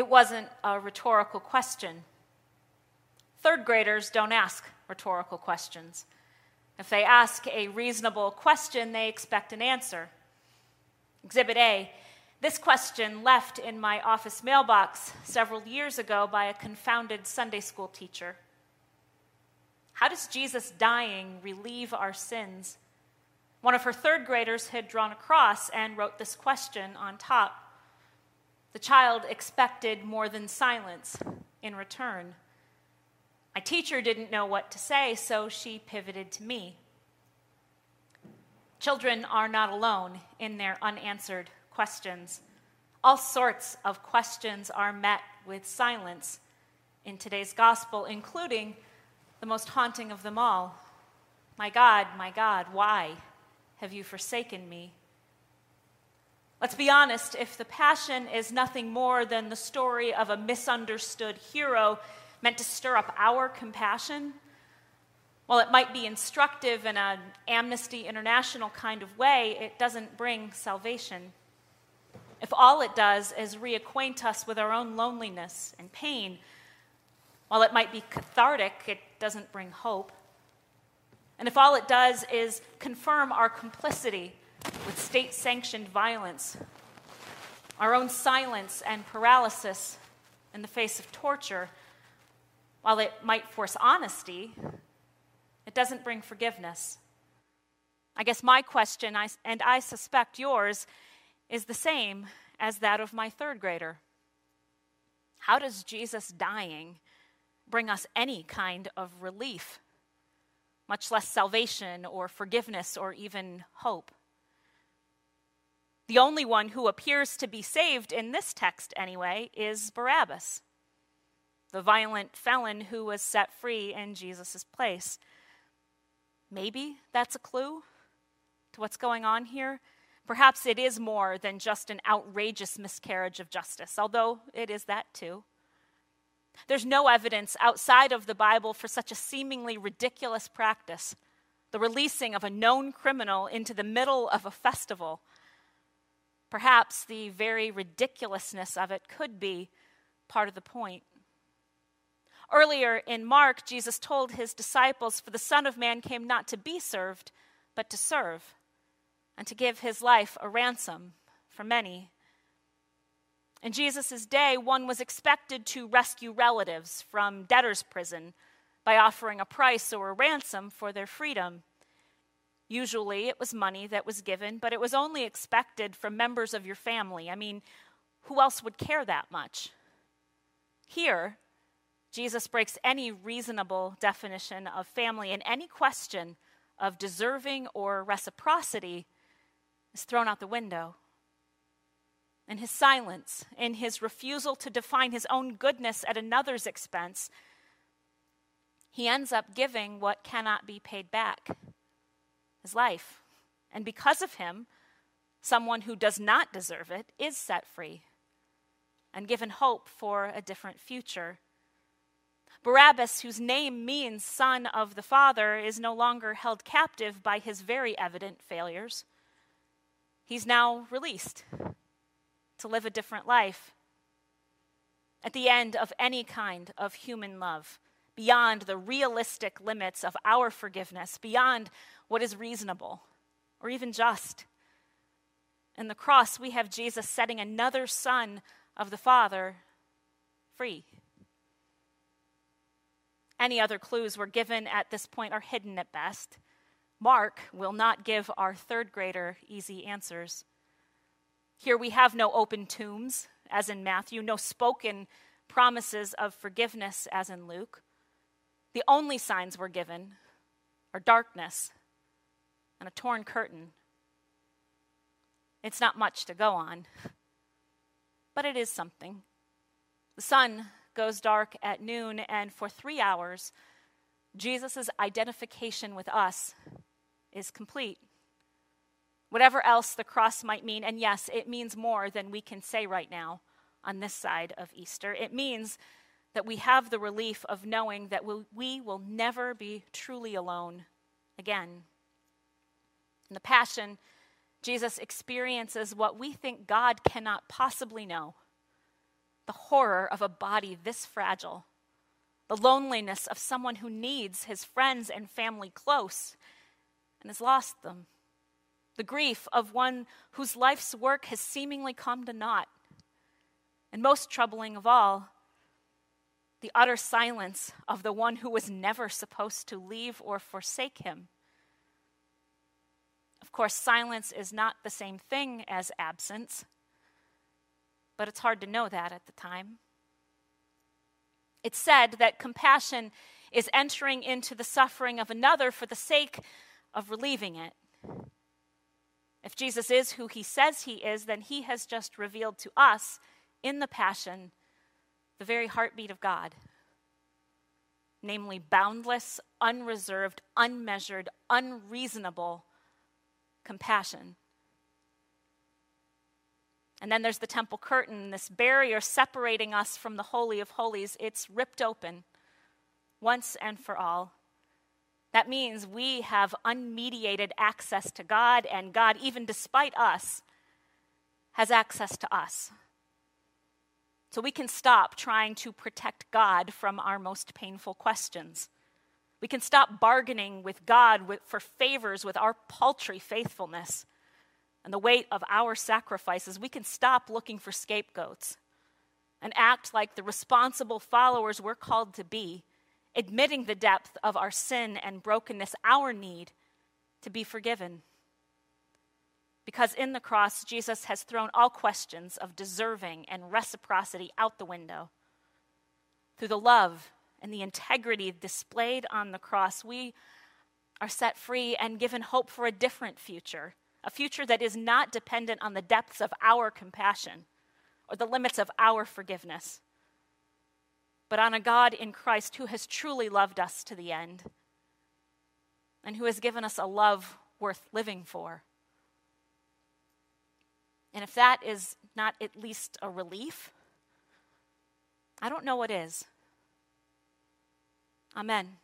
It wasn't a rhetorical question. Third graders don't ask rhetorical questions. If they ask a reasonable question, they expect an answer. Exhibit A this question left in my office mailbox several years ago by a confounded Sunday school teacher. How does Jesus dying relieve our sins? One of her third graders had drawn a cross and wrote this question on top. The child expected more than silence in return. My teacher didn't know what to say, so she pivoted to me. Children are not alone in their unanswered questions. All sorts of questions are met with silence in today's gospel, including the most haunting of them all My God, my God, why have you forsaken me? Let's be honest, if the Passion is nothing more than the story of a misunderstood hero meant to stir up our compassion, while it might be instructive in an Amnesty International kind of way, it doesn't bring salvation. If all it does is reacquaint us with our own loneliness and pain, while it might be cathartic, it doesn't bring hope. And if all it does is confirm our complicity with state sanctioned violence, our own silence and paralysis in the face of torture, while it might force honesty, it doesn't bring forgiveness. I guess my question, and I suspect yours, is the same as that of my third grader. How does Jesus dying bring us any kind of relief, much less salvation or forgiveness or even hope? The only one who appears to be saved in this text, anyway, is Barabbas, the violent felon who was set free in Jesus' place. Maybe that's a clue to what's going on here. Perhaps it is more than just an outrageous miscarriage of justice, although it is that too. There's no evidence outside of the Bible for such a seemingly ridiculous practice the releasing of a known criminal into the middle of a festival. Perhaps the very ridiculousness of it could be part of the point. Earlier in Mark, Jesus told his disciples, For the Son of Man came not to be served, but to serve and to give his life a ransom for many. In Jesus' day, one was expected to rescue relatives from debtor's prison by offering a price or a ransom for their freedom. Usually it was money that was given, but it was only expected from members of your family. I mean, who else would care that much? Here, Jesus breaks any reasonable definition of family, and any question of deserving or reciprocity is thrown out the window. In his silence, in his refusal to define his own goodness at another's expense, he ends up giving what cannot be paid back his life. And because of him, someone who does not deserve it is set free and given hope for a different future. Barabbas, whose name means son of the Father, is no longer held captive by his very evident failures. He's now released to live a different life. At the end of any kind of human love, beyond the realistic limits of our forgiveness, beyond what is reasonable or even just. In the cross, we have Jesus setting another son of the Father free. Any other clues we're given at this point are hidden at best. Mark will not give our third grader easy answers. Here we have no open tombs, as in Matthew, no spoken promises of forgiveness, as in Luke. The only signs we're given are darkness and a torn curtain. It's not much to go on, but it is something. The sun goes dark at noon, and for three hours, Jesus' identification with us is complete. Whatever else the cross might mean, and yes, it means more than we can say right now on this side of Easter. It means that we have the relief of knowing that we will never be truly alone again. In the Passion, Jesus experiences what we think God cannot possibly know the horror of a body this fragile, the loneliness of someone who needs his friends and family close and has lost them, the grief of one whose life's work has seemingly come to naught, and most troubling of all, the utter silence of the one who was never supposed to leave or forsake him. Of course, silence is not the same thing as absence, but it's hard to know that at the time. It's said that compassion is entering into the suffering of another for the sake of relieving it. If Jesus is who he says he is, then he has just revealed to us in the Passion the very heartbeat of God namely, boundless, unreserved, unmeasured, unreasonable compassion. And then there's the temple curtain, this barrier separating us from the Holy of Holies. It's ripped open once and for all. That means we have unmediated access to God, and God, even despite us, has access to us. So we can stop trying to protect God from our most painful questions. We can stop bargaining with God with, for favors with our paltry faithfulness and the weight of our sacrifices. We can stop looking for scapegoats and act like the responsible followers we're called to be, admitting the depth of our sin and brokenness, our need to be forgiven. Because in the cross, Jesus has thrown all questions of deserving and reciprocity out the window. Through the love and the integrity displayed on the cross, we are set free and given hope for a different future, a future that is not dependent on the depths of our compassion or the limits of our forgiveness, but on a God in Christ who has truly loved us to the end and who has given us a love worth living for. And if that is not at least a relief, I don't know what is. Amen.